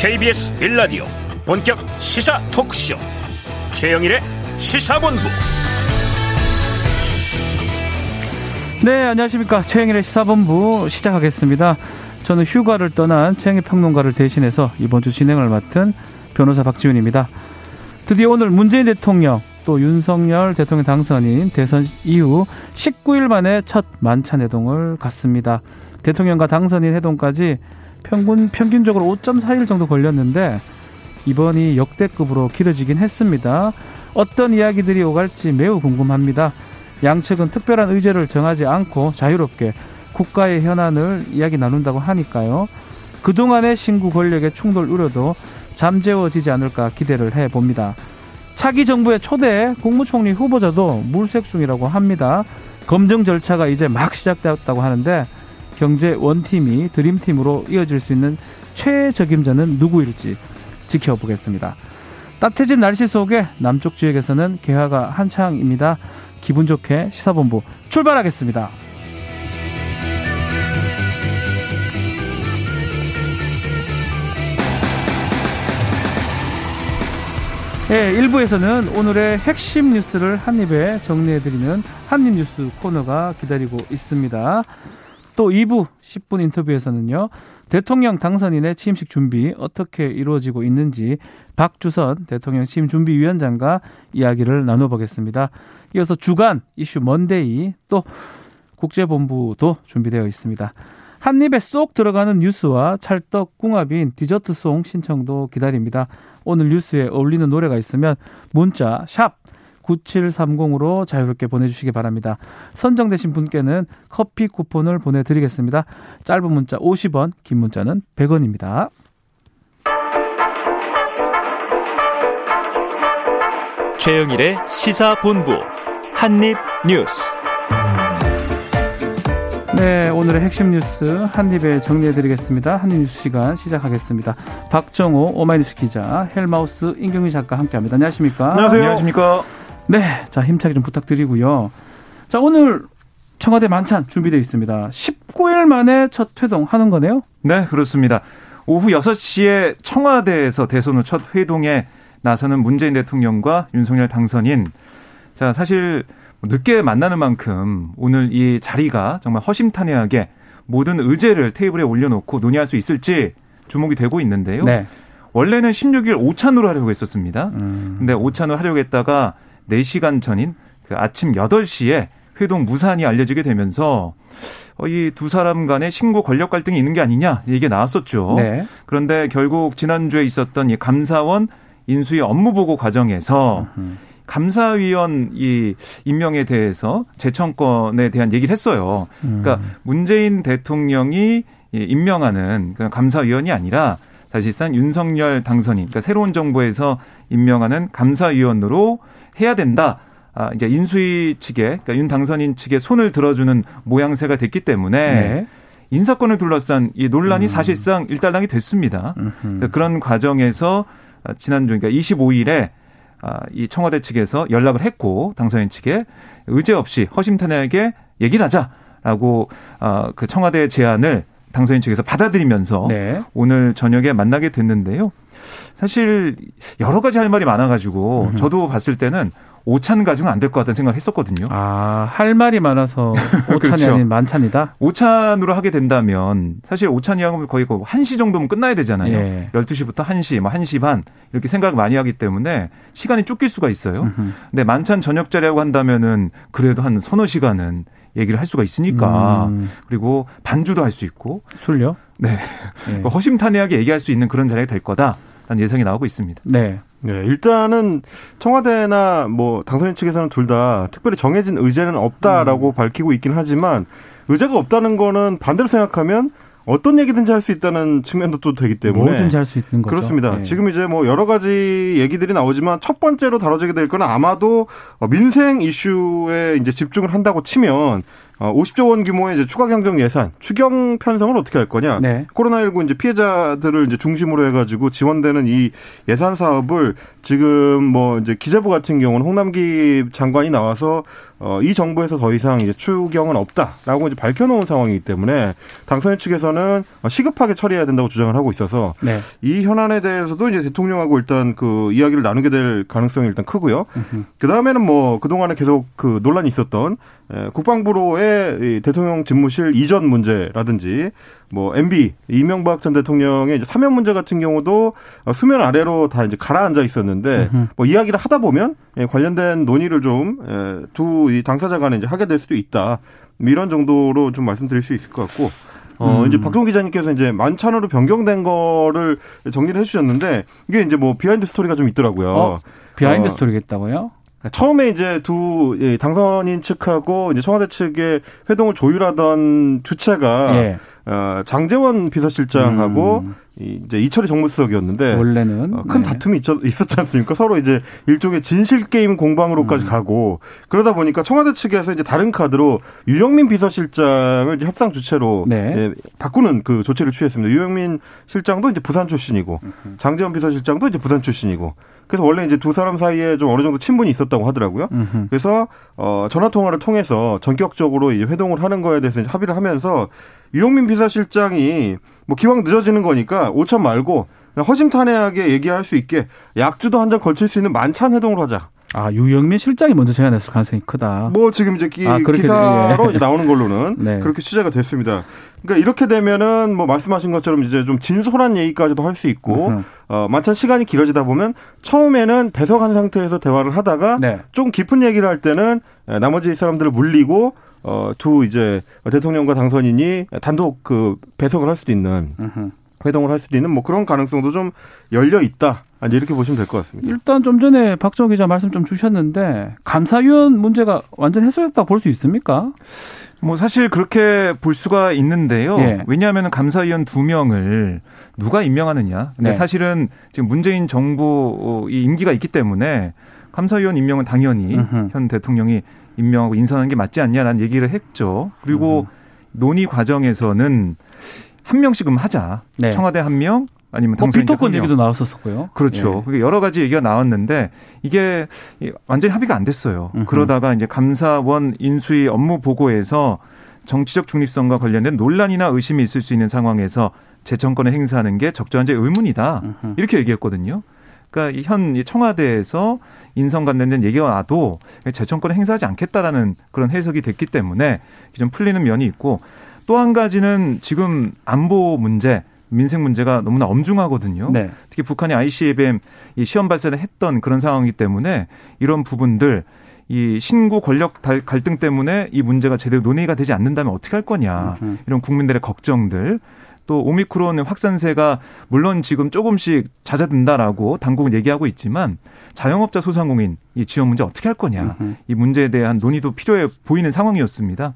KBS 빌라디오 본격 시사 토크쇼. 최영일의 시사본부. 네 안녕하십니까. 최영일의 시사본부 시작하겠습니다. 저는 휴가를 떠난 최영일 평론가를 대신해서 이번 주 진행을 맡은 변호사 박지훈입니다. 드디어 오늘 문재인 대통령 또 윤석열 대통령 당선인 대선 이후 19일 만에 첫 만찬 회동을 갖습니다. 대통령과 당선인 회동까지 평균 평균적으로 5.4일 정도 걸렸는데 이번이 역대급으로 길어지긴 했습니다. 어떤 이야기들이 오갈지 매우 궁금합니다. 양측은 특별한 의제를 정하지 않고 자유롭게 국가의 현안을 이야기 나눈다고 하니까요. 그동안의 신구 권력의 충돌 우려도 잠재워지지 않을까 기대를 해 봅니다. 차기 정부의 초대 국무총리 후보자도 물색 중이라고 합니다. 검증 절차가 이제 막 시작되었다고 하는데 경제 원팀이 드림팀으로 이어질 수 있는 최적임자는 누구일지 지켜보겠습니다. 따뜻해진 날씨 속에 남쪽 지역에서는 개화가 한창입니다. 기분 좋게 시사본부 출발하겠습니다. 네, 1부에서는 오늘의 핵심 뉴스를 한입에 정리해드리는 한입뉴스 코너가 기다리고 있습니다. 또 2부 10분 인터뷰에서는요. 대통령 당선인의 취임식 준비 어떻게 이루어지고 있는지 박주선 대통령 취임 준비위원장과 이야기를 나눠보겠습니다. 이어서 주간 이슈 먼데이 또 국제본부도 준비되어 있습니다. 한 입에 쏙 들어가는 뉴스와 찰떡궁합인 디저트송 신청도 기다립니다. 오늘 뉴스에 어울리는 노래가 있으면 문자 샵 9730으로 자유롭게 보내주시기 바랍니다. 선정되신 분께는 커피 쿠폰을 보내드리겠습니다. 짧은 문자 50원, 긴 문자는 100원입니다. 최영일의 시사본부 한입뉴스 네, 오늘의 핵심 뉴스 한입에 정리해드리겠습니다. 한입 뉴스 시간 시작하겠습니다. 박정호 오마이뉴스 기자, 헬마우스 임경희 작가 함께합니다. 안녕하십니까? 안녕하세요. 안녕하십니까? 네, 자 힘차게 좀 부탁드리고요. 자 오늘 청와대 만찬 준비되어 있습니다. 19일 만에 첫 회동하는 거네요? 네, 그렇습니다. 오후 6시에 청와대에서 대선 후 첫 회동에 나서는 문재인 대통령과 윤석열 당선인. 자, 사실 늦게 만나는 만큼 오늘 이 자리가 정말 허심탄회하게 모든 의제를 테이블에 올려놓고 논의할 수 있을지 주목이 되고 있는데요. 네. 원래는 16일 오찬으로 하려고 했었습니다. 음. 근데 오찬을 하려고 했다가 4시간 전인 그 아침 8시에 회동 무산이 알려지게 되면서 어, 이두 사람 간의 신고 권력 갈등이 있는 게 아니냐 이게 나왔었죠. 네. 그런데 결국 지난주에 있었던 이 감사원 인수위 업무 보고 과정에서 음흠. 감사위원 이 임명에 대해서 재청권에 대한 얘기를 했어요. 그러니까 음. 문재인 대통령이 임명하는 그런 감사위원이 아니라 사실상 윤석열 당선인, 그러니까 새로운 정부에서 임명하는 감사위원으로 해야 된다. 아, 이제 인수위 측에, 그러니까 윤 당선인 측에 손을 들어주는 모양새가 됐기 때문에 네. 인사권을 둘러싼 이 논란이 음. 사실상 일단락이 됐습니다. 그러니까 그런 과정에서 지난주, 그러니까 25일에 아, 이 청와대 측에서 연락을 했고 당선인 측에 의제 없이 허심탄회하게 얘기를 하자라고 아, 그 청와대 제안을 당선인 측에서 받아들이면서 네. 오늘 저녁에 만나게 됐는데요. 사실 여러 가지 할 말이 많아가지고. 저도 봤을 때는 오찬 가지고는 안 될 것 같다는 생각을 했었거든요. 아, 할 말이 많아서 오찬이 그렇죠. 아닌 만찬이다? 오찬으로 하게 된다면 사실 오찬이 하면 거의 1시 정도면 끝나야 되잖아요. 예. 12시부터 1시, 뭐 1시 반 이렇게 생각 많이 하기 때문에 시간이 쫓길 수가 있어요. 음흠. 근데 만찬 저녁 자리라고 한다면은 그래도 한 서너 시간은 얘기를 할 수가 있으니까 음. 그리고 반주도 할 수 있고 술요? 네. 네. 허심탄회하게 얘기할 수 있는 그런 자리가 될 거다 라는 예상이 나오고 있습니다. 네. 네, 일단은 청와대나 뭐 당선인 측에서는 둘 다 특별히 정해진 의제는 없다라고 음. 밝히고 있긴 하지만 의제가 없다는 거는 반대로 생각하면 어떤 얘기든지 할 수 있다는 측면도 또 되기 때문에 뭐든지 할 수 있는 거죠. 그렇습니다. 네. 지금 이제 뭐 여러 가지 얘기들이 나오지만 첫 번째로 다뤄지게 될 거는 아마도 민생 이슈에 이제 집중을 한다고 치면 어, 50조 원 규모의 이제 추가 경정 예산 추경 편성을 어떻게 할 거냐? 네. 코로나19 이제 피해자들을 이제 중심으로 해가지고 지원되는 이 예산 사업을 지금 뭐 이제 기재부 같은 경우는 홍남기 장관이 나와서 어, 이 정부에서 더 이상 이제 추경은 없다라고 이제 밝혀놓은 상황이기 때문에 당선인 측에서는 현안은 시급하게 처리해야 된다고 주장을 하고 있어서 네. 이 현안에 대해서도 이제 대통령하고 일단 그 이야기를 나누게 될 가능성이 일단 크고요. 그 다음에는 뭐 그동안에 계속 그 논란이 있었던 국방부로의 대통령 집무실 이전 문제라든지 뭐 MB 이명박 전 대통령의 이제 사면 문제 같은 경우도 수면 아래로 다 이제 가라앉아 있었는데 뭐 이야기를 하다 보면 예, 관련된 논의를 좀 두 당사자 간에 이제 하게 될 수도 있다. 이런 정도로 좀 말씀드릴 수 있을 것 같고 어, 음. 이제 박종 기자님께서 이제 만찬으로 변경된 거를 정리를 해주셨는데 이게 이제 뭐 behind 스토리가 좀 있더라고요. 어, behind 어, 스토리겠다고요? 처음에 이제 두 예, 당선인 측하고 이제 청와대 측의 회동을 조율하던 주체가 예. 어, 장제원 비서실장하고 음. 이제 이철희 정무수석이었는데 원래는 어, 큰 네. 다툼이 있었, 있었지 않습니까? 서로 이제 일종의 진실 게임 공방으로까지 음. 가고 그러다 보니까 청와대 측에서 이제 다른 카드로 유영민 비서실장을 이제 협상 주체로 네. 예, 바꾸는 그 조치를 취했습니다. 유영민 실장도 이제 부산 출신이고 음. 장재원 비서실장도 이제 부산 출신이고 그래서 원래 이제 두 사람 사이에 좀 어느 정도 친분이 있었다고 하더라고요. 음흠. 그래서 어 전화 통화를 통해서 전격적으로 이제 회동을 하는 거에 대해서 합의를 하면서 유영민 비서실장이 뭐 기왕 늦어지는 거니까 오천 말고 허심탄회하게 얘기할 수 있게 약주도 한 잔 걸칠 수 있는 만찬 회동을 하자. 아 유영민 실장이 먼저 제안했을 가능성이 크다. 뭐 지금 이제 기, 아, 예. 이제 나오는 걸로는 네. 그렇게 취재가 됐습니다. 그러니까 이렇게 되면은 뭐 말씀하신 것처럼 이제 좀 진솔한 얘기까지도 할 수 있고 어 만찬 시간이 길어지다 보면 처음에는 배석한 상태에서 대화를 하다가 네. 좀 깊은 얘기를 할 때는 나머지 사람들을 물리고 어, 두 이제 대통령과 당선인이 단독 그 배석을 할 수도 있는 회동을 할 수도 있는 뭐 그런 가능성도 좀 열려 있다. 이렇게 보시면 될 것 같습니다. 일단 좀 전에 박정 기자 말씀 좀 주셨는데 감사위원 문제가 완전 해소됐다 볼 수 있습니까? 뭐 사실 그렇게 볼 수가 있는데요. 예. 왜냐하면 감사위원 두 명을 누가 임명하느냐. 근데 네. 사실은 지금 문재인 정부 이 임기가 있기 때문에 감사위원 임명은 당연히 으흠. 현 대통령이 임명하고 인선하는 게 맞지 않냐라는 얘기를 했죠. 그리고 음. 논의 과정에서는 한 명씩은 하자. 네. 청와대 한 명, 아니면 뭐 비토권 얘기도 나왔었고요. 그렇죠. 예. 여러 가지 얘기가 나왔는데 이게 완전히 합의가 안 됐어요. 음흠. 그러다가 이제 감사원 인수위 업무 보고에서 정치적 중립성과 관련된 논란이나 의심이 있을 수 있는 상황에서 재청권을 행사하는 게 적절한지 의문이다. 음흠. 이렇게 얘기했거든요. 그러니까 현 청와대에서 인선 관련된 얘기가 나도 재청권을 행사하지 않겠다라는 그런 해석이 됐기 때문에 좀 풀리는 면이 있고 또 한 가지는 지금 안보 문제 민생 문제가 너무나 엄중하거든요. 네. 특히 북한이 ICBM 이 시험 발사를 했던 그런 상황이기 때문에 이런 부분들 이 신구 권력 갈등 때문에 이 문제가 제대로 논의가 되지 않는다면 어떻게 할 거냐 이런 국민들의 걱정들 또 오미크론 확산세가 물론 지금 조금씩 잦아든다라고 당국은 얘기하고 있지만 자영업자 소상공인 이 지원 문제 어떻게 할 거냐 이 문제에 대한 논의도 필요해 보이는 상황이었습니다.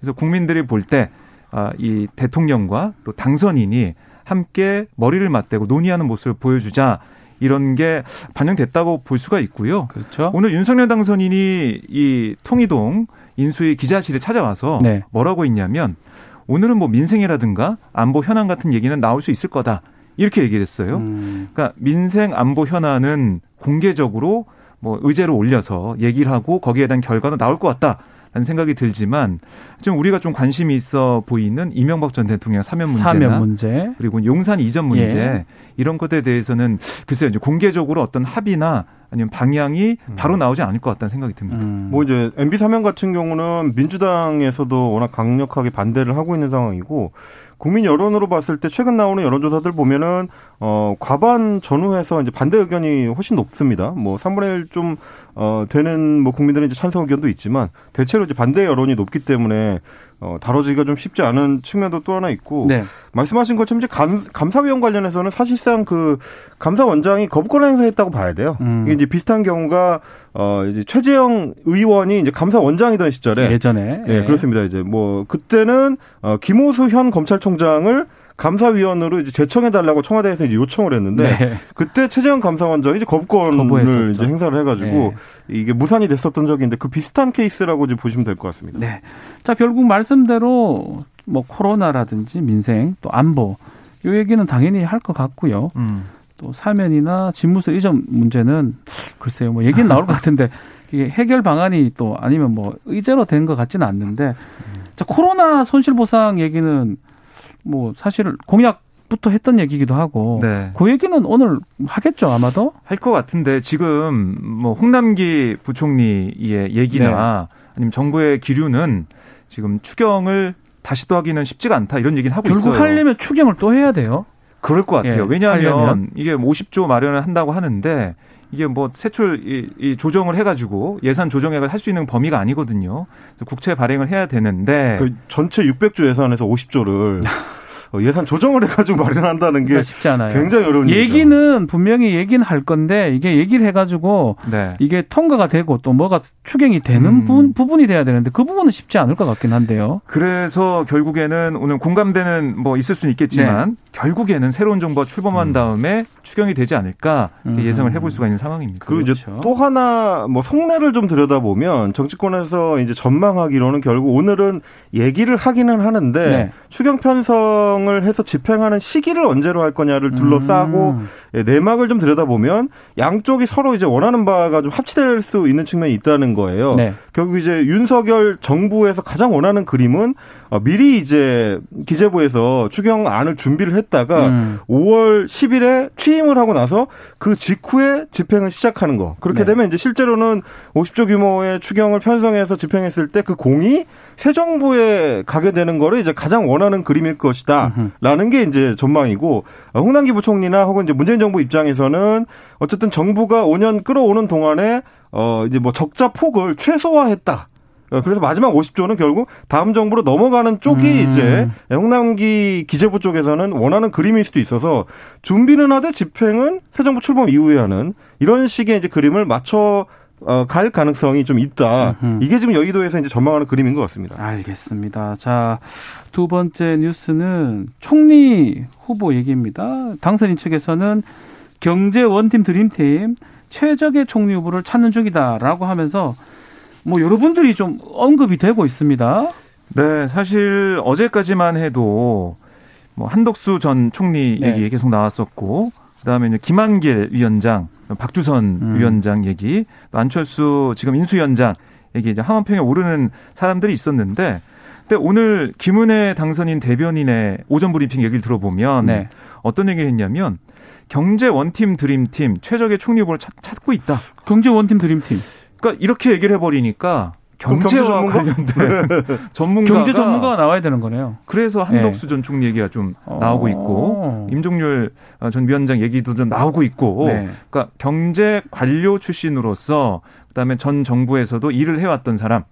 그래서 국민들이 볼 때 아, 이 대통령과 또 당선인이 함께 머리를 맞대고 논의하는 모습을 보여주자 이런 게 반영됐다고 볼 수가 있고요. 그렇죠. 오늘 윤석열 당선인이 이 통이동 인수위 기자실에 찾아와서 네. 뭐라고 했냐면 오늘은 뭐 민생이라든가 안보 현안 같은 얘기는 나올 수 있을 거다. 이렇게 얘기를 했어요. 음. 그러니까 민생 안보 현안은 공개적으로 뭐 의제로 올려서 얘기를 하고 거기에 대한 결과도 나올 것 같다. 라는 생각이 들지만 좀 우리가 좀 관심이 있어 보이는 이명박 전 대통령 사면 문제나 사면 문제 그리고 용산 이전 문제 예. 이런 것에 대해서는 글쎄요 이제 공개적으로 어떤 합의나 아니면 방향이 음. 바로 나오지 않을 것 같다는 생각이 듭니다. 음. 뭐 이제 MB 사면 같은 경우는 민주당에서도 워낙 강력하게 반대를 하고 있는 상황이고 국민 여론으로 봤을 때 최근 나오는 여론조사들 보면은 어 과반 전후해서 이제 반대 의견이 훨씬 높습니다. 뭐 3분의 1 좀 어 되는 뭐 국민들은 이제 찬성 의견도 있지만 대체로 이제 반대 여론이 높기 때문에 어, 다뤄지기가 좀 쉽지 않은 측면도 또 하나 있고 네. 말씀하신 것처럼 이제 감, 감사위원 관련해서는 사실상 그 감사원장이 거부권을 행사했다고 봐야 돼요. 음. 이게 이제 비슷한 경우가 어 이제 최재형 의원이 이제 감사원장이던 시절에 예전에 예, 네, 그렇습니다. 이제 뭐 그때는 어 김호수 현 검찰총장을 감사위원으로 이제 제청해 달라고 청와대에서 이제 요청을 했는데 네. 그때 최재형 감사원장이 이제 거부권을 이제 행사를 해가지고 네. 이게 무산이 됐었던 적이 있는데 그 비슷한 케이스라고 이제 보시면 될 것 같습니다. 네. 자 결국 말씀대로 뭐 코로나라든지 민생 또 안보 이 얘기는 당연히 할 것 같고요. 음. 또 사면이나 집무실 이전 문제는 글쎄요 뭐 얘기는 나올 것 같은데 이게 해결 방안이 또 아니면 뭐 의제로 된 것 같지는 않는데 자 코로나 손실 보상 얘기는 뭐 사실 공약 부터 했던 얘기기도 하고 네. 그 얘기는 오늘 하겠죠 아마도 할 것 같은데 지금 뭐 홍남기 부총리의 얘기나 네. 아니면 정부의 기류는 지금 추경을 다시 또 하기는 쉽지가 않다 이런 얘기는 하고 결국 있어요. 하려면 추경을 또 해야 돼요. 그럴 것 같아요. 예, 왜냐하면 하려면. 이게 50조 마련을 한다고 하는데 이게 뭐 세출 이, 이 조정을 해가지고 예산 조정액을 할 수 있는 범위가 아니거든요. 그래서 국채 발행을 해야 되는데 그 전체 600조 예산에서 50조를 어, 예산 조정을 해가지고 마련한다는 게 그러니까 쉽지 않아요. 굉장히 어려운 일이죠. 얘기는 분명히 얘기는 할 건데 이게 얘기를 해가지고 네. 이게 통과가 되고 또 뭐가 추경이 되는 음. 부분, 부분이 돼야 되는데 그 부분은 쉽지 않을 것 같긴 한데요. 그래서 결국에는 오늘 공감대는 뭐 있을 수는 있겠지만 네. 결국에는 새로운 정부가 출범한 다음에 추경이 되지 않을까 음. 예상을 해볼 수가 있는 상황입니다. 그리고 이제 그렇죠. 또 하나 뭐 속내를 좀 들여다보면 정치권에서 이제 전망하기로는 결국 오늘은 얘기를 하기는 하는데 네. 추경 편성을 해서 집행하는 시기를 언제로 할 거냐를 둘러싸고 음. 예, 내막을 좀 들여다보면 양쪽이 서로 이제 원하는 바가 좀 합치될 수 있는 측면이 있다는 거예요. 네. 결국 이제 윤석열 정부에서 가장 원하는 그림은 어, 미리 이제 기재부에서 추경안을 준비를 했다가 음. 5월 10일에 취임을 하고 나서 그 직후에 집행을 시작하는 거. 그렇게 네. 되면 이제 실제로는 50조 규모의 추경을 편성해서 집행했을 때 그 공이 새 정부에 가게 되는 거를 이제 가장 원하는 그림일 것이다. 라는 게 이제 전망이고 어, 홍남기 부총리나 혹은 이제 문재인 정부 입장에서는 어쨌든 정부가 5년 끌어오는 동안에 어 이제 뭐 적자 폭을 최소화했다. 어, 그래서 마지막 50조는 결국 다음 정부로 넘어가는 쪽이 음. 이제 홍남기 기재부 쪽에서는 원하는 그림일 수도 있어서 준비는 하되 집행은 새 정부 출범 이후에 하는 이런 식의 이제 그림을 맞춰 어, 갈 가능성이 좀 있다. 음흠. 이게 지금 여의도에서 이제 전망하는 그림인 것 같습니다. 알겠습니다. 자, 두 번째 뉴스는 총리 후보 얘기입니다. 당선인 측에서는 경제 원팀 드림팀 최적의 총리 후보를 찾는 중이다라고 하면서 뭐 여러분들이 좀 언급이 되고 있습니다. 네, 사실 어제까지만 해도 뭐 한덕수 전 총리 네. 얘기 계속 나왔었고 그다음에 이제 김한길 위원장, 박주선 음. 위원장 얘기, 또 안철수 지금 인수위원장 얘기 이제 하원평에 오르는 사람들이 있었는데 근데 오늘 김은혜 당선인 대변인의 오전 브리핑 얘기를 들어보면 네. 어떤 얘기를 했냐면 경제 원팀 드림팀 최적의 총리 후보를 찾, 찾고 있다. 경제 원팀 드림팀. 그러니까 이렇게 얘기를 해버리니까 경제와 경제 전문가? 관련된 전문가가 경제 전문가가 나와야 되는 거네요. 그래서 한덕수 전 총리 얘기가 좀 어. 나오고 있고 임종률 전 위원장 얘기도 좀 나오고 있고 네. 그러니까 경제 관료 출신으로서 그다음에 전 정부에서도 일을 해왔던 사람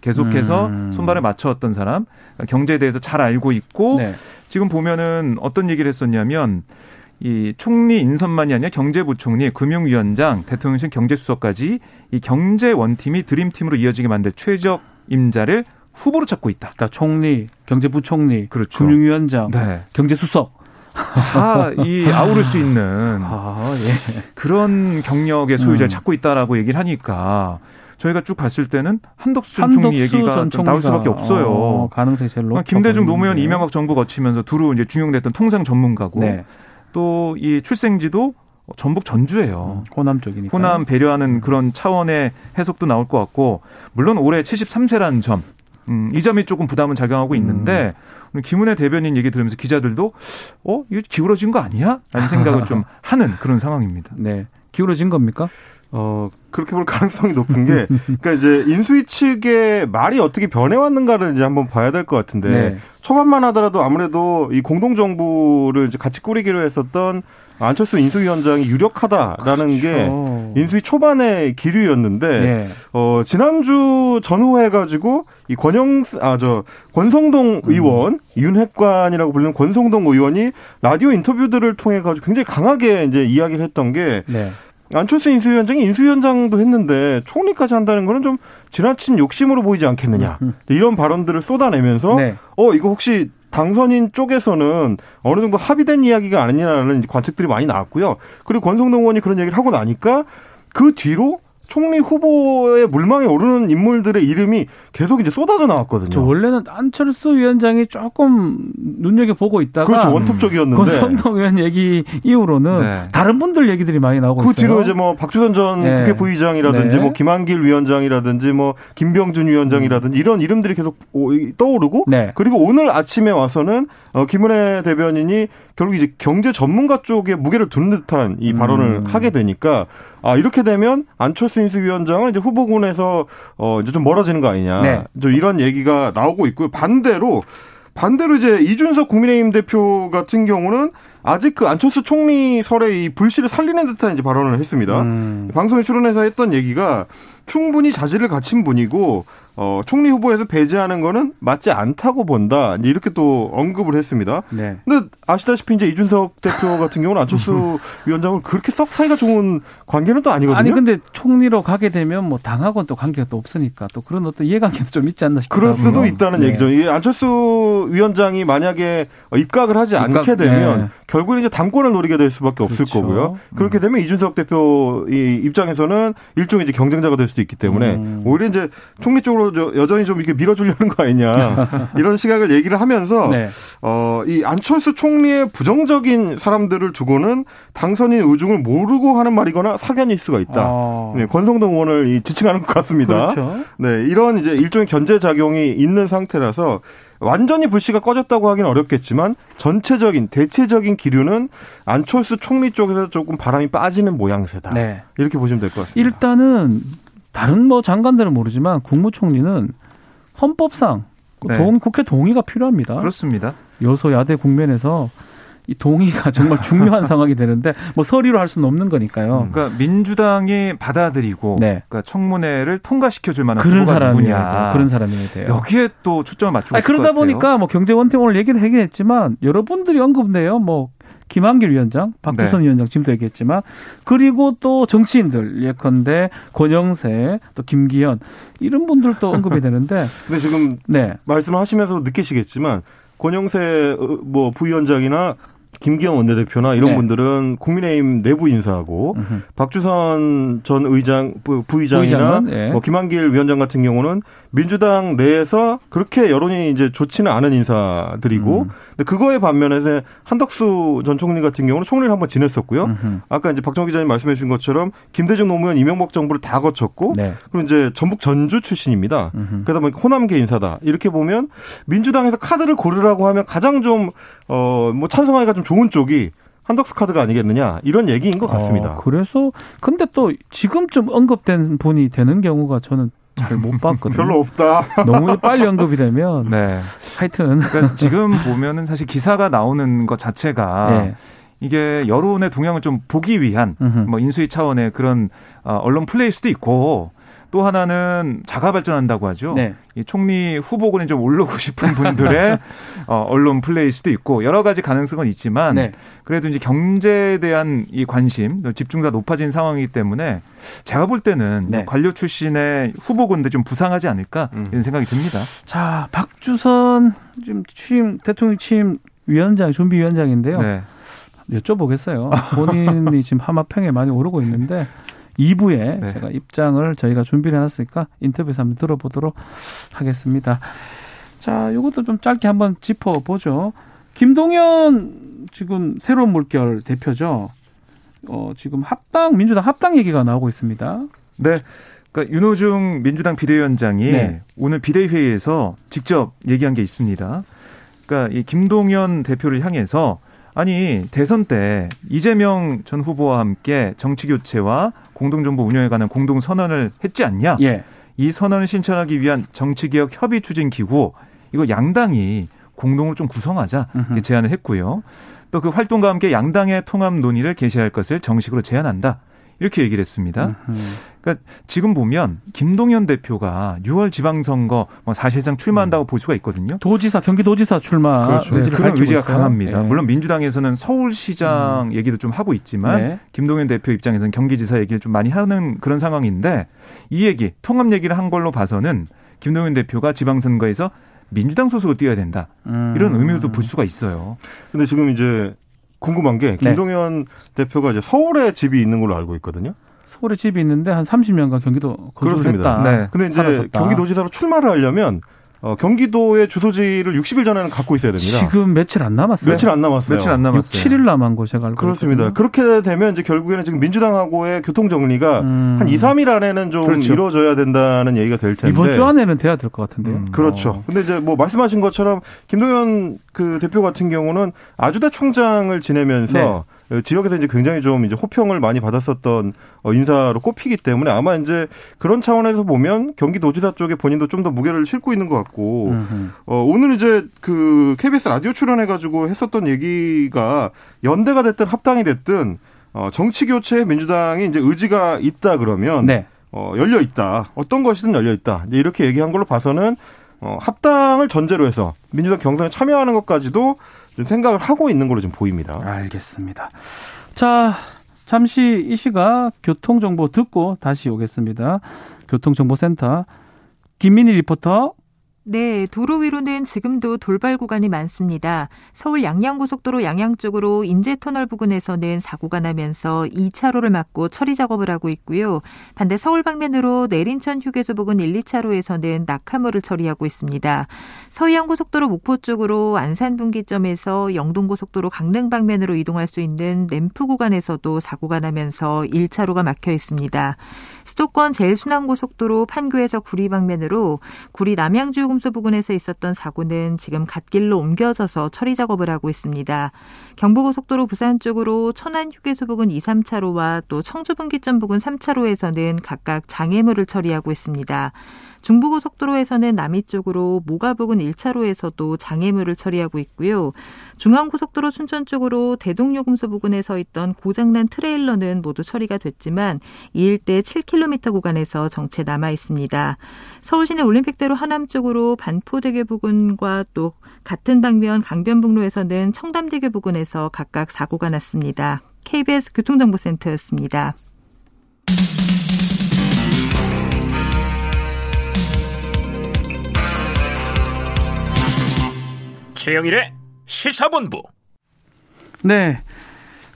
계속해서 음. 손발을 맞춰왔던 사람 그러니까 경제에 대해서 잘 알고 있고 네. 지금 보면은 어떤 얘기를 했었냐면 이 총리 인선만이 아니라 경제부총리, 금융위원장, 대통령실 경제수석까지 이 경제 원팀이 드림팀으로 이어지게 만들 최적 임자를 후보로 찾고 있다. 그러니까 총리, 경제부총리, 그렇죠. 금융위원장, 네. 경제수석. 다이 아우를 수 있는 아, 예. 그런 경력의 소유자를 음. 찾고 있다라고 얘기를 하니까 저희가 쭉 봤을 때는 한덕수 전 한덕수 총리 얘기가 나올 수밖에 없어요. 어, 가능성이 제일 높아 김대중 보이는데. 노무현 이명박 정부 거치면서 두루 이제 중용됐던 통상 전문가고 네. 또 이 출생지도 전북 전주예요. 호남 쪽이니까. 호남 배려하는 그런 차원의 해석도 나올 것 같고 물론 올해 73세라는 점. 음, 이 점이 조금 부담은 작용하고 있는데 오늘 김은혜 대변인 얘기 들으면서 기자들도 어 이거 기울어진 거 아니야? 라는 생각을 좀 하는 그런 상황입니다. 네. 기울어진 겁니까? 어, 그렇게 볼 가능성이 높은 게, 그러니까 이제 인수위 측의 말이 어떻게 변해왔는가를 이제 한번 봐야 될 것 같은데, 네. 초반만 하더라도 아무래도 이 공동정부를 이제 같이 꾸리기로 했었던 안철수 인수위원장이 유력하다라는 게 그렇죠. 인수위 초반의 기류였는데, 네. 어, 지난주 전후해 가지고, 이 권영, 아, 저, 권성동 음. 의원, 윤핵관이라고 불리는 권성동 의원이 라디오 인터뷰들을 통해 가지고 굉장히 강하게 이제 이야기를 했던 게, 네. 안철수 인수위원장이 인수위원장도 했는데 총리까지 한다는 거는 좀 지나친 욕심으로 보이지 않겠느냐. 이런 발언들을 쏟아내면서, 음. 네. 어, 이거 혹시 당선인 쪽에서는 어느 정도 합의된 이야기가 아니냐라는 관측들이 많이 나왔고요. 그리고 권성동 의원이 그런 얘기를 하고 나니까 그 뒤로 총리 후보의 물망에 오르는 인물들의 이름이 계속 이제 쏟아져 나왔거든요. 저 원래는 안철수 위원장이 조금 눈여겨 보고 있다가 그렇죠 원톱적이었는데 권성동 의원 얘기 이후로는 네. 다른 분들 얘기들이 많이 나오고 그 있어요. 뒤로 이제 뭐 박주선 전 네. 국회 부의장이라든지 네. 뭐 김한길 위원장이라든지 뭐 김병준 위원장이라든지 이런 이름들이 계속 떠오르고 네. 그리고 오늘 아침에 와서는 어, 김은혜 대변인이 결국 이제 경제 전문가 쪽에 무게를 두는 듯한 이 발언을 음. 하게 되니까 아 이렇게 되면 안철수 인수위원장은 이제 후보군에서 어 이제 좀 멀어지는 거 아니냐 네. 좀 이런 얘기가 나오고 있고요 반대로 반대로 이제 이준석 국민의힘 대표 같은 경우는 아직 그 안철수 총리 설의 이 불씨를 살리는 듯한 이제 발언을 했습니다. 음. 방송에 출연해서 했던 얘기가 충분히 자질을 갖춘 분이고 어, 총리 후보에서 배제하는 거는 맞지 않다고 본다. 이렇게 또 언급을 했습니다. 네. 근데 아시다시피 이제 이준석 대표 같은 경우는 안철수 위원장을 그렇게 썩 사이가 좋은 관계는 또 아니거든요. 아니 근데 총리로 가게 되면 뭐 당하고는 또 관계가 또 없으니까 또 그런 어떤 이해관계도 좀 있지 않나 싶기도 그럴 수도 하고요. 있다는 네. 얘기죠. 이 안철수 위원장이 만약에 입각을 하지 입각, 않게 되면 네. 결국은 이제 당권을 노리게 될 수밖에 없을 그렇죠. 거고요. 그렇게 되면 이준석 대표 이 입장에서는 일종의 이제 경쟁자가 될 수도 있기 때문에 음. 오히려 이제 총리 쪽으로 저- 여전히 좀 이렇게 밀어주려는 거 아니냐 이런 시각을 얘기를 하면서 네. 어, 이 안철수 총리의 부정적인 사람들을 두고는 당선인 의중을 모르고 하는 말이거나 사견일 수가 있다. 어. 네, 권성동 의원을 이 지칭하는 것 같습니다. 그렇죠. 네, 이런 이제 일종의 견제 작용이 있는 상태라서 완전히 불씨가 꺼졌다고 하기는 어렵겠지만 전체적인 대체적인 기류는 안철수 총리 쪽에서 조금 바람이 빠지는 모양새다. 네. 이렇게 보시면 될 것 같습니다. 일단은 다른 뭐 장관들은 모르지만 국무총리는 헌법상 네. 동, 국회 동의가 필요합니다. 그렇습니다. 여소야대 국면에서 이 동의가 정말 중요한 상황이 되는데 뭐 서리로 할 수는 없는 거니까요. 그러니까 민주당이 받아들이고 네. 그러니까 청문회를 통과시켜 줄 만한 그런 누구냐. 돼요. 그런 사람이어야 돼요. 여기에 또 초점을 맞추고 아니, 그러다. 보니까 뭐 경제 원팀 오늘 얘기도 하긴 했지만 여러분들이 언급돼요. 뭐 김한길 위원장, 박주선 네. 위원장 지금도 얘기했지만 그리고 또 정치인들 예컨대 권영세 또 김기현 이런 분들도 언급이 되는데 근데 지금 네. 말씀하시면서 느끼시겠지만 권영세 어, 뭐 부위원장이나 김기현 원내대표나 이런 네. 분들은 국민의힘 내부 인사하고 음흠. 박주선 전 의장 부- 부의장이나 예. 뭐 김한길 위원장 같은 경우는 민주당 내에서 그렇게 여론이 이제 좋지는 않은 인사들이고 음. 근데 그거에 반면에서 한덕수 전 총리 같은 경우는 총리를 한번 지냈었고요. 음흠. 아까 이제 박정 기자님 말씀해 주신 것처럼 김대중 노무현 이명박 정부를 다 거쳤고 네. 그리고 이제 전북 전주 출신입니다. 음흠. 그러다 보니까 호남계 인사다. 이렇게 보면 민주당에서 카드를 고르라고 하면 가장 좀, 어, 뭐 찬성하기가 좀 좋은 쪽이 한덕수 카드가 아니겠느냐. 이런 얘기인 것 같습니다. 어, 그래서 근데 또 지금쯤 언급된 분이 되는 경우가 저는 잘 못 봤거든요. 별로 없다. 너무 빨리 언급이 되면 네. 하여튼 그러니까 지금 보면은 사실 기사가 나오는 것 자체가 네. 이게 여론의 동향을 좀 보기 위한. 뭐 인수위 차원의 그런 어, 언론 플레이일 수도 있고 또 하나는 자가 발전한다고 하죠. 네. 이 총리 후보군에 좀 오르고 싶은 분들의 어, 언론 플레이일 수도 있고 여러 가지 가능성은 있지만 네. 그래도 이제 경제에 대한 이 관심, 집중도가 높아진 상황이기 때문에 제가 볼 때는 네. 관료 출신의 후보군들 좀 부상하지 않을까 음. 이런 생각이 듭니다. 자 박주선 지금 취임 대통령 취임 위원장 준비 위원장인데요. 네. 여쭤보겠어요. 본인이 지금 하마평에 많이 오르고 있는데 2부에 네. 제가 입장을 저희가 준비를 해놨으니까 인터뷰에서 한번 들어보도록 하겠습니다. 자, 이것도 좀 짧게 한번 짚어보죠. 김동연 지금 새로운 물결 대표죠. 어, 지금 합당, 민주당 합당 얘기가 나오고 있습니다. 네. 그러니까 윤호중 민주당 비대위원장이 네. 오늘 비대회의에서 직접 얘기한 게 있습니다. 그러니까 이 김동연 대표를 향해서 아니 대선 때 이재명 전 후보와 함께 정치 교체와 공동정부 운영에 관한 공동 선언을 했지 않냐? 예. 이 선언을 실천하기 위한 정치개혁 협의 추진 기구 이거 양당이 공동으로 좀 구성하자. 이렇게 제안을 했고요. 또 그 활동과 함께 양당의 통합 논의를 개시할 것을 정식으로 제안한다. 이렇게 얘기를 했습니다. 음. 그러니까 지금 보면 김동연 대표가 6월 지방선거 뭐 사실상 출마한다고 볼 수가 있거든요. 도지사, 경기도지사 출마 그렇죠. 의지를 그런 의지가 있어요. 강합니다. 예. 물론 민주당에서는 서울시장 얘기도 좀 하고 있지만 네. 김동연 대표 입장에서는 경기지사 얘기를 좀 많이 하는 그런 상황인데 이 얘기 통합 얘기를 한 걸로 봐서는 김동연 대표가 지방선거에서 민주당 소속으로 뛰어야 된다 음. 이런 의미로도 볼 수가 있어요. 근데 지금 이제 궁금한 게 네. 김동연 대표가 이제 서울에 집이 있는 걸로 알고 있거든요. 서울에 집이 있는데 한 30년간 경기도 그렇습니다. 했다. 네. 근데 이제 살았었다. 경기도지사로 출마를 하려면 어, 경기도의 주소지를 60일 전에는 갖고 있어야 됩니다. 지금 며칠 안 남았어요. 며칠 안 남았어요. 며칠 안 6, 남았어요. 7일 남은 거 제가 알고 그렇습니다. 있거든요. 그렇게 되면 이제 결국에는 지금 민주당하고의 교통 정리가 음. 한 2, 3일 안에는 좀 그렇죠. 이루어져야 된다는 얘기가 될 텐데. 이번 주 안에는 돼야 될 것 같은데요. 음. 그렇죠. 어. 근데 이제 뭐 말씀하신 것처럼 김동연 그 대표 같은 경우는 아주대 총장을 지내면서 네. 지역에서 이제 굉장히 좀 이제 호평을 많이 받았었던 어, 인사로 꼽히기 때문에 아마 이제 그런 차원에서 보면 경기도지사 쪽에 본인도 좀 더 무게를 싣고 있는 것 같고 음흠. 어, 오늘 이제 그 KBS 라디오 출연해가지고 했었던 얘기가 연대가 됐든 합당이 됐든 어, 정치 교체에 민주당이 이제 의지가 있다 그러면 네. 어, 열려 있다. 어떤 것이든 열려 있다. 이렇게 얘기한 걸로 봐서는 어, 합당을 전제로 해서 민주당 경선에 참여하는 것까지도 좀 생각을 하고 있는 걸로 좀 보입니다. 알겠습니다. 자, 잠시 이 시각 교통정보 듣고 다시 오겠습니다. 교통정보센터 김민희 리포터. 네, 도로 위로는 지금도 돌발 구간이 많습니다. 서울 양양고속도로 양양 쪽으로 인제터널 부근에서는 사고가 나면서 2차로를 막고 처리 작업을 하고 있고요. 반대 서울 방면으로 내린천 휴게소 부근 1, 2차로에서는 낙하물을 처리하고 있습니다. 서해안고속도로 목포 쪽으로 안산 분기점에서 영동고속도로 강릉 방면으로 이동할 수 있는 램프 구간에서도 사고가 나면서 1차로가 막혀 있습니다. 수도권 제일순환고속도로 판교에서 구리 방면으로 구리 남양주요금소 부근에서 있었던 사고는 지금 갓길로 옮겨져서 처리 작업을 하고 있습니다. 경부고속도로 부산 쪽으로 천안 휴게소 부근 2, 3차로와 또 청주 분기점 부근 3차로에서는 각각 장애물을 처리하고 있습니다. 중부고속도로에서는 남이 쪽으로 모가 부근 1차로에서도 장애물을 처리하고 있고요. 중앙고속도로 춘천 쪽으로 대동요금소 부근에 서 있던 고장난 트레일러는 모두 처리가 됐지만 이 일대 7km 구간에서 정체 남아 있습니다. 서울시내 올림픽대로 하남 쪽으로 반포대교 부근과 또 같은 방면 강변북로에서는 청담대교 부근에서 각각 사고가 났습니다. KBS 교통정보센터였습니다. 최영일의 시사본부. 네.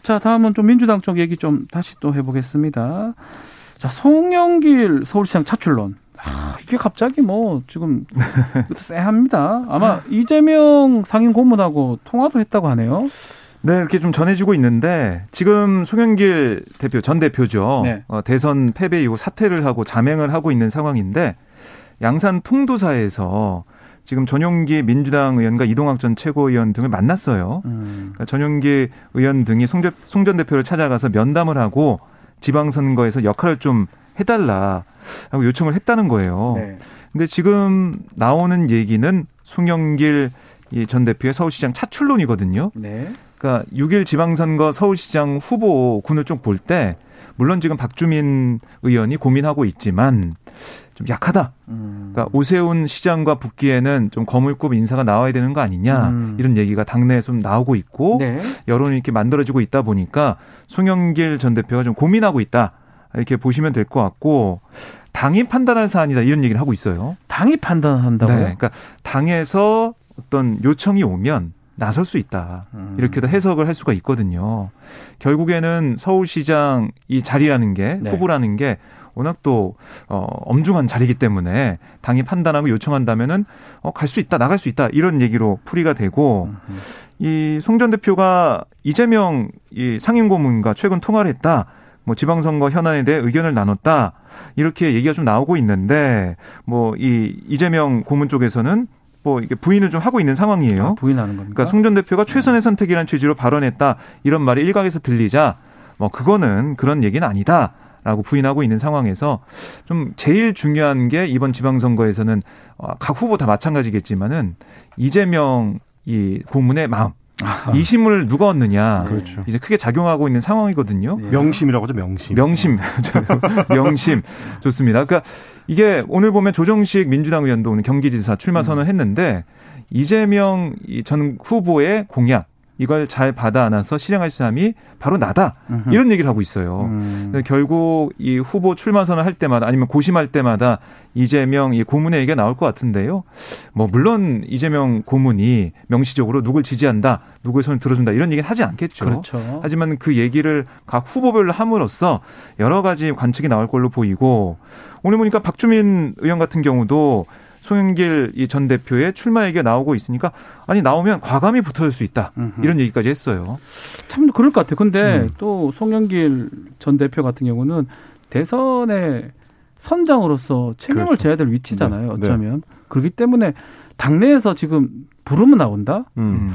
자, 다음은 좀 민주당 쪽 얘기 좀 다시 또 해보겠습니다. 자, 송영길 서울시장 차출론. 아, 이게 갑자기 뭐 지금 쎄합니다. 아마 이재명 상임 고문하고 통화도 했다고 하네요. 네, 이렇게 좀 전해지고 있는데 지금 송영길 대표 전 대표죠. 네. 어, 대선 패배 이후 사퇴를 하고 자맹을 하고 있는 상황인데 양산 통도사에서 지금 전용기 민주당 의원과 이동학 전 최고위원 등을 만났어요. 음. 그러니까 전용기 의원 등이 송, 송 전 대표를 찾아가서 면담을 하고 지방선거에서 역할을 좀 해달라 하고 요청을 했다는 거예요. 네. 근데 지금 나오는 얘기는 송영길 이전 대표의 서울시장 차출론이거든요. 네. 그러니까 6일 지방선거 서울시장 후보 군을 좀 볼 때 물론 지금 박주민 의원이 고민하고 있지만 좀 약하다. 음. 그러니까 오세훈 시장과 붙기에는 좀 거물급 인사가 나와야 되는 거 아니냐 음. 이런 얘기가 당내에 좀 나오고 있고 네. 여론이 이렇게 만들어지고 있다 보니까 송영길 전 대표가 좀 고민하고 있다 이렇게 보시면 될 것 같고 당이 판단할 사안이다 이런 얘기를 하고 있어요. 당이 판단한다고요? 네, 그러니까 당에서 어떤 요청이 오면 나설 수 있다. 음. 이렇게도 해석을 할 수가 있거든요. 결국에는 서울시장 이 자리라는 게 네. 후보라는 게 워낙 또 어, 엄중한 자리이기 때문에 당이 판단하고 요청한다면은 어, 갈 수 있다, 나갈 수 있다 이런 얘기로 풀이가 되고 음. 이송 전 대표가 이재명 이 상임고문과 최근 통화를 했다. 뭐 지방선거 현안에 대해 의견을 나눴다. 이렇게 얘기가 좀 나오고 있는데 뭐 이 이재명 고문 쪽에서는 뭐 이게 부인을 좀 하고 있는 상황이에요. 아, 부인하는 겁니까? 그러니까 송 전 대표가 최선의 선택이라는 취지로 발언했다. 이런 말이 일각에서 들리자 뭐 그거는 그런 얘기는 아니다. 라고 부인하고 있는 상황에서 좀 제일 중요한 게 이번 지방선거에서는 어, 각 후보 다 마찬가지겠지만은 이재명 이 고문의 마음 이 힘을 누가 얻느냐 그렇죠. 이제 크게 작용하고 있는 상황이거든요. 네. 명심이라고 하죠, 명심. 명심, 명심 좋습니다. 그러니까 이게 오늘 보면 조정식 민주당 의원도 오늘 경기지사 출마 선언했는데 이재명 이전 후보의 공약 이걸 잘 받아 안아서 실행할 사람이 바로 나다. 음흠. 이런 얘기를 하고 있어요. 음. 결국 이 후보 출마 선언 할 때마다 아니면 고심할 때마다 이재명 이 고문의 얘기가 나올 것 같은데요. 뭐 물론 이재명 고문이 명시적으로 누굴 지지한다, 누구의 손을 들어준다 이런 얘기는 하지 않겠죠. 그렇죠. 하지만 그 얘기를 각 후보별로 함으로써 여러 가지 관측이 나올 걸로 보이고 오늘 보니까 박주민 의원 같은 경우도 송영길 이전 대표의 출마 얘기가 나오고 있으니까 아니 나오면 과감히 붙어줄 수 있다 음흠. 이런 얘기까지 했어요. 참 그럴 것 같아요. 근데 음. 또 송영길 전 대표 같은 경우는 대선의 선장으로서 책임을 그렇죠. 져야 될 위치잖아요. 네. 어쩌면 그렇기 때문에 당내에서 지금 부르면 나온다. 음.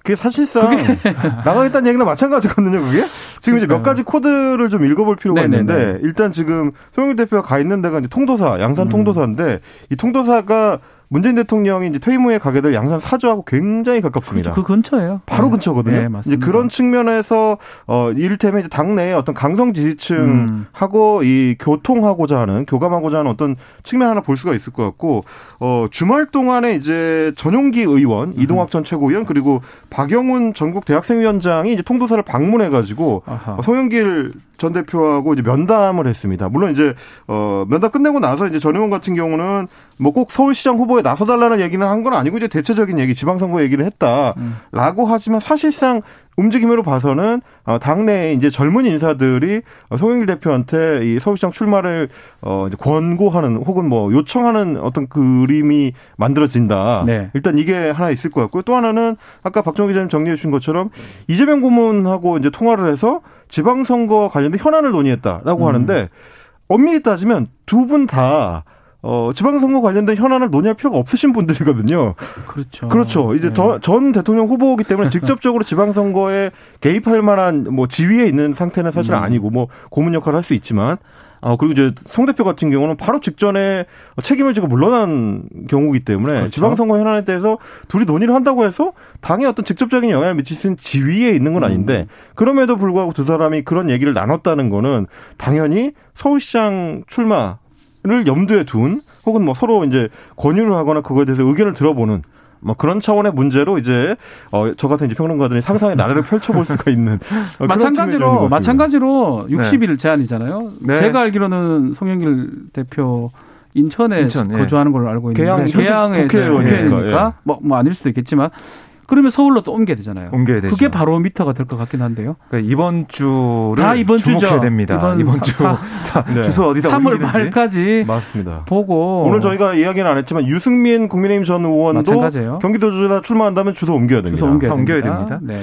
음. 그게 사실상 나가겠다는 얘기랑 마찬가지거든요. 그게 지금 이제 몇. 가지 코드를 좀 읽어볼 필요가 네네네. 있는데 일단 지금 송영길 대표가 가 있는 데가 이제 통도사, 양산 음. 통도사인데 이 통도사가 문재인 대통령이 이제 퇴임 후에 가게 될 양산 사주하고 굉장히 가깝습니다. 그 근처예요. 바로 네. 근처거든요. 네, 이제 맞습니다. 그런 측면에서 어 이를테면 이제 당내에 어떤 강성 음. 지지층하고 이 교통하고자 하는 교감하고자 하는 어떤 측면 하나 볼 수가 있을 것 같고 어 주말 동안에 이제 전용기 의원 음. 이동학 전 최고위원 그리고 박영훈 전국 대학생위원장이 이제 통도사를 방문해 가지고. 어, 송영길 전 대표하고 이제 면담을 했습니다. 물론 이제 어 면담 끝내고 나서 이제 전 의원 같은 경우는 뭐 꼭 서울시장 후보 에 나서달라는 얘기는 한 건 아니고 이제 대체적인 얘기, 지방선거 얘기를 했다라고 하지만 사실상 움직임으로 봐서는 어, 당내에 이제 젊은 인사들이 어, 송영길 대표한테 이 서울시장 출마를 어, 이제 권고하는 혹은 뭐 요청하는 어떤 그림이 만들어진다. 네. 일단 이게 하나 있을 것 같고요. 또 하나는 아까 박정 기자님 정리해 주신 것처럼 이재명 고문하고 이제 통화를 해서 지방선거 관련된 현안을 논의했다라고 하는데 엄밀히 따지면 두 분 다 어, 지방선거 관련된 현안을 논의할 필요가 없으신 분들이거든요. 그렇죠. 그렇죠. 이제 네. 더- 전 대통령 후보이기 때문에 직접적으로 지방선거에 개입할 만한 뭐 지위에 있는 상태는 사실 은 음. 아니고 뭐 고문 역할을 할 수 있지만 아 그리고 이제 송 대표 같은 경우는 바로 직전에 책임을 지고 물러난 경우이기 때문에 그렇죠. 지방선거 현안에 대해서 둘이 논의를 한다고 해서 당에 어떤 직접적인 영향을 미칠 수 있는 지위에 있는 건 아닌데 그럼에도 불구하고 두 사람이 그런 얘기를 나눴다는 거는 당연히 서울시장 출마 를 염두에 둔 혹은 뭐 서로 이제 권유를 하거나 그거에 대해서 의견을 들어보는 뭐 그런 차원의 문제로 이제 어 저 같은 이제 평론가들이 상상의 나래를 펼쳐볼 수가 있는 어, 마찬가지로. 마찬가지로 60일 제한이잖아요. 네. 제가 알기로는 송영길 대표 인천에 인천, 예. 거주하는 걸로 알고 있는데 계양, 계양의 국회의원이니까, 국회의원이니까 뭐, 뭐 아닐 수도 있겠지만 그러면 서울로 또 옮겨야 되잖아요. 옮겨야 되죠. 그게 바로 미터가 될 것 같긴 한데요. 그러니까 이번 주를 다 이번 주목해야 주죠. 됩니다. 이번 이번, 사- 주 다 네. 주소 어디다 3월 옮기는지. 말까지 맞습니다. 보고 오늘 저희가 이야기는 안 했지만 유승민 국민의힘 전 의원도 마찬가지예요. 경기도지사 출마한다면 주소 옮겨야 됩니다. 주소 옮겨야, 옮겨야 됩니다. 됩니다. 네.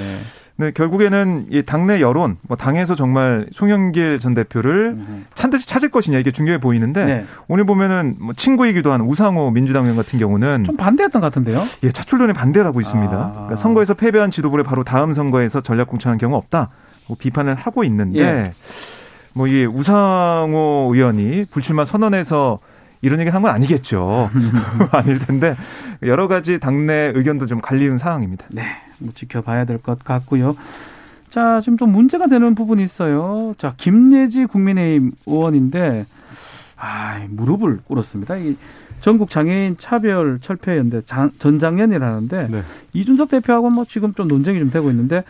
네, 결국에는 이 당내 여론, 뭐 당에서 정말 송영길 전 대표를 음. 찬듯이 찾을 것이냐 이게 중요해 보이는데 네. 오늘 보면은 뭐 친구이기도 한 우상호 민주당 의원 같은 경우는 좀 반대했던 것 같은데요. 예, 차출론에 반대를 하고 있습니다. 아. 그러니까 선거에서 패배한 지도부를 바로 다음 선거에서 전략 공천한 경우 없다. 뭐 비판을 하고 있는데 예. 뭐이 우상호 의원이 불출마 선언에서 이런 얘기를 한 건 아니겠죠. 아닐 텐데 여러 가지 당내 의견도 좀 갈리는 상황입니다. 네, 뭐 지켜봐야 될 것 같고요. 자, 지금 좀 문제가 되는 부분이 있어요. 자, 김예지 국민의힘 의원인데, 아, 무릎을 꿇었습니다. 이 전국 장애인 차별 철폐 연대 전장년이라는데 네. 이준석 대표하고 뭐 지금 좀 논쟁이 좀 되고 있는데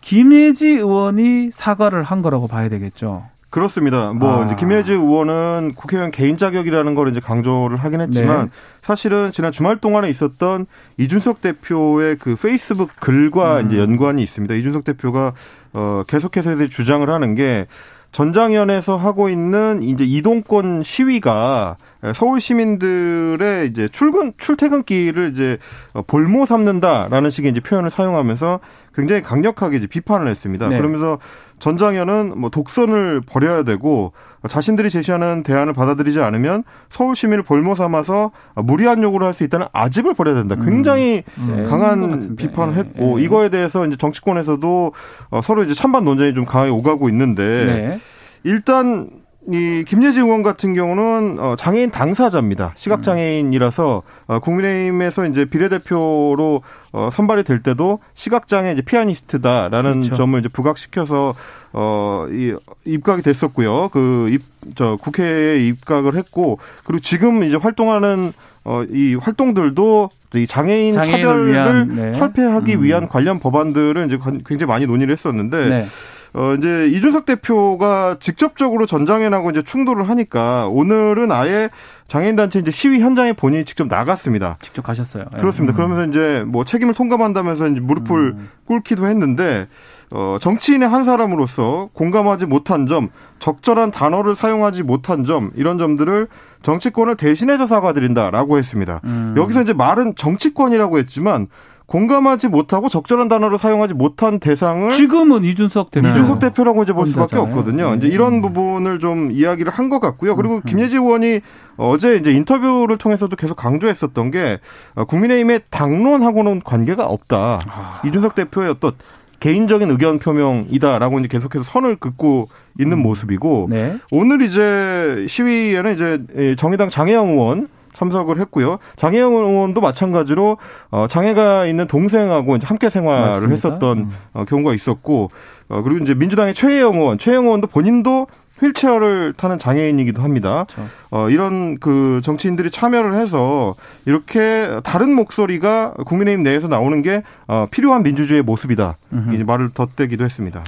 김예지 의원이 사과를 한 거라고 봐야 되겠죠. 그렇습니다. 뭐 아. 이제 김혜지 의원은 국회의원 개인 자격이라는 걸 이제 강조를 하긴 했지만 네. 사실은 지난 주말 동안에 있었던 이준석 대표의 그 페이스북 글과 음. 이제 연관이 있습니다. 이준석 대표가 어 계속해서 이제 주장을 하는 게 전장현에서 하고 있는 이제 이동권 시위가 서울 시민들의 이제 출근 출퇴근길을 이제 어, 볼모 삼는다라는 식의 이제 표현을 사용하면서 굉장히 강력하게 이제 비판을 했습니다. 네. 그러면서 전장현은 뭐 독선을 벌여야 되고 자신들이 제시하는 대안을 받아들이지 않으면 서울 시민을 볼모 삼아서 무리한 요구를 할 수 있다는 아집을 벌여야 된다. 굉장히 네, 것 강한. 비판을 했고 예. 이거에 대해서 이제 정치권에서도 어, 서로 이제 찬반 논쟁이 좀 강하게 오가고 있는데 네. 일단 이 김예지 의원 같은 경우는 어, 장애인 당사자입니다. 시각 장애인이라서 어, 국민의힘에서 이제 비례대표로 어, 선발이 될 때도 시각 장애 이제 피아니스트다라는 그렇죠. 점을 이제 부각시켜서 어이 입각이 됐었고요. 그입저 국회에 입각을 했고 그리고 지금 이제 활동하는 어이 활동들도 이 장애인 차별을 위한, 네. 철폐하기 음. 위한 관련 법안들을 이제 굉장히 많이 논의를 했었는데 네. 어, 이제 이준석 대표가 직접적으로 전장현하고 이제 충돌을 하니까 오늘은 아예 장애인단체 이제 시위 현장에 본인이 직접 나갔습니다. 직접 가셨어요. 예. 그렇습니다. 그러면서 이제 뭐 책임을 통감한다면서 이제 무릎을 음. 꿇기도 했는데, 어, 정치인의 한 사람으로서 공감하지 못한 점, 적절한 단어를 사용하지 못한 점, 이런 점들을 정치권을 대신해서 사과드린다라고 했습니다. 음. 여기서 이제 말은 정치권이라고 했지만, 공감하지 못하고 적절한 단어를 사용하지 못한 대상을 지금은 이준석 대표. 이준석 대표라고 이제 볼 수밖에 혼자잖아요. 없거든요. 네. 이제 이런 부분을 좀 이야기를 한 것 같고요. 그리고 음. 김예지 의원이 어제 이제 인터뷰를 통해서도 계속 강조했었던 게 어, 국민의힘의 당론하고는 관계가 없다. 아. 이준석 대표의 어떤 개인적인 의견 표명이다라고 이제 계속해서 선을 긋고 있는 모습이고 네. 오늘 이제 시위에는 이제 이 정의당 장혜영 의원 참석을 했고요. 장혜영 의원도 마찬가지로 어 장애가 있는 동생하고 이제 함께 생활을 맞습니다. 했었던 음. 어, 경우가 있었고 어 그리고 이제 민주당의 최혜영 의원, 최혜영 의원도 본인도 휠체어를 타는 장애인이기도 합니다. 그렇죠. 어, 이런 그 정치인들이 참여를 해서 이렇게 다른 목소리가 국민의힘 내에서 나오는 게 어, 필요한 민주주의의 모습이다. 음흠. 이제 말을 덧대기도 했습니다.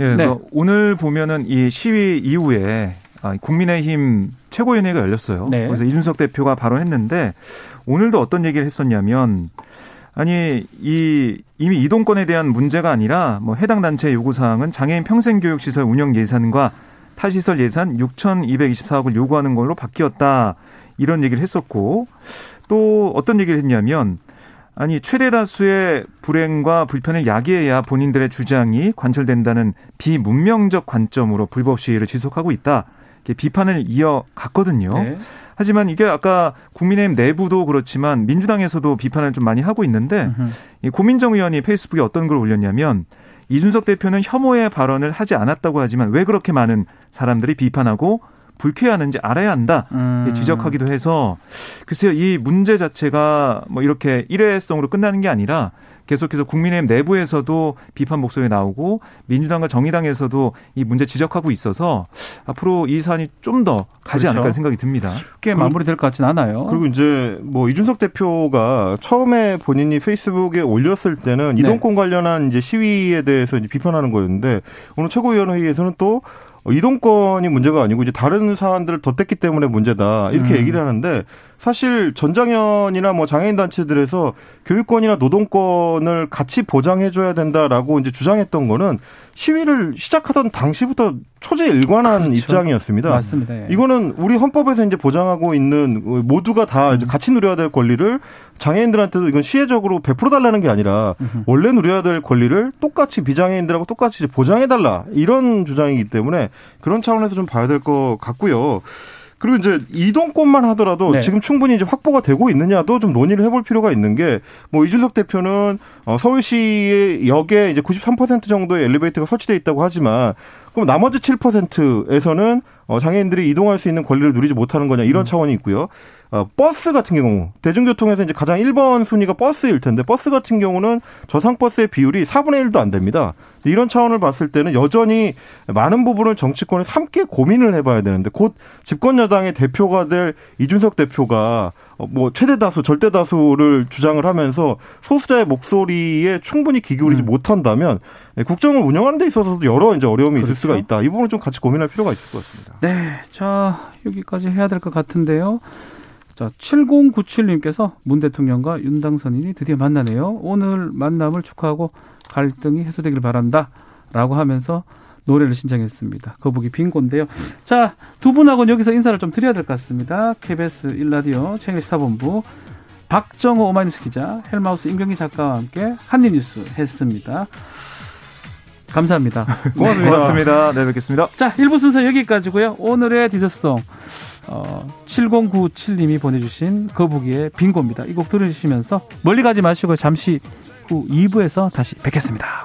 예, 네. 그 오늘 보면은 이 시위 이후에 아, 국민의힘 최고위원회가 열렸어요. 네. 그래서 이준석 대표가 발언했는데 오늘도 어떤 얘기를 했었냐면 아니 이 이미 이동권에 대한 문제가 아니라 뭐 해당 단체의 요구 사항은 장애인 평생 교육 시설 운영 예산과 타시설 예산 6,224억을 요구하는 걸로 바뀌었다 이런 얘기를 했었고 또 어떤 얘기를 했냐면 아니 최대 다수의 불행과 불편을 야기해야 본인들의 주장이 관철된다는 비문명적 관점으로 불법 시위를 지속하고 있다. 비판을 이어갔거든요. 네. 하지만 이게 아까 국민의힘 내부도 그렇지만 민주당에서도 비판을 좀 많이 하고 있는데. 이 고민정 의원이 페이스북에 어떤 글을 올렸냐면 이준석 대표는 혐오의 발언을 하지 않았다고 하지만 왜 그렇게 많은 사람들이 비판하고 불쾌하는지 알아야 한다. 음. 지적하기도 해서 글쎄요 이 문제 자체가 뭐 이렇게 일회성으로 끝나는 게 아니라 계속해서 국민의힘 내부에서도 비판 목소리 나오고 민주당과 정의당에서도 이 문제 지적하고 있어서 앞으로 이 사안이 좀 더 가지 그렇죠. 않을까 생각이 듭니다. 쉽게 마무리될 것 같진 않아요. 그리고 이제 뭐 이준석 대표가 처음에 본인이 페이스북에 올렸을 때는 네. 이동권 관련한 이제 시위에 대해서 이제 비판하는 거였는데 오늘 최고위원회의에서는 또 이동권이 문제가 아니고 이제 다른 사안들을 덧댔기 때문에 문제다 이렇게 음. 얘기를 하는데 사실 전장현이나 뭐 장애인 단체들에서 교육권이나 노동권을 같이 보장해줘야 된다라고 이제 주장했던 거는 시위를 시작하던 당시부터 초제일관한 그렇죠. 입장이었습니다. 맞습니다. 예. 이거는 우리 헌법에서 이제 보장하고 있는 모두가 다 이제 같이 누려야 될 권리를 장애인들한테도 이건 시혜적으로 베풀어 달라는 게 아니라 원래 누려야 될 권리를 똑같이 비장애인들하고 똑같이 보장해 달라 이런 주장이기 때문에 그런 차원에서 좀 봐야 될 것 같고요. 그리고 이제 이동권만 하더라도 네. 지금 충분히 이제 확보가 되고 있느냐도 좀 논의를 해볼 필요가 있는 게 뭐 이준석 대표는 어, 서울시의 역에 이제 93% 정도의 엘리베이터가 설치돼 있다고 하지만 그럼 나머지 7%에서는 어, 장애인들이 이동할 수 있는 권리를 누리지 못하는 거냐 이런 차원이 있고요. 어, 버스 같은 경우 대중교통에서 이제 가장 1번 순위가 버스일 텐데 버스 같은 경우는 저상 버스의 비율이 4분의 1도 안 됩니다. 이런 차원을 봤을 때는 여전히 많은 부분을 정치권에서 함께 고민을 해봐야 되는데 곧 집권 여당의 대표가 될 이준석 대표가 어, 뭐 최대 다수, 절대 다수를 주장을 하면서 소수자의 목소리에 충분히 귀 기울이지 못한다면 국정을 운영하는 데 있어서도 여러 이제 어려움이 있을 그렇죠. 수가 있다. 이 부분을 좀 같이 고민할 필요가 있을 것 같습니다. 네, 자 여기까지 해야 될 것 같은데요. 자, 7097님께서 문 대통령과 윤 당선인이 드디어 만나네요. 오늘 만남을 축하하고 갈등이 해소되길 바란다 라고 하면서 노래를 신청했습니다. 거북이 빙고인데요. 자, 두 분하고는 여기서 인사를 좀 드려야 될 것 같습니다. KBS 1라디오 챙일 시사본부 박정호 오마이뉴스 기자, 헬마우스 임경기 작가와 함께 한입뉴스 했습니다. 감사합니다. 고맙습니다. 고맙습니다. 네, 뵙겠습니다. 자, 1부 순서 여기까지고요. 오늘의 디저송 어, 7097님이 보내주신 거북이의 빙고입니다. 이 곡 들으시면서 멀리 가지 마시고 잠시 후 2부에서 다시 뵙겠습니다.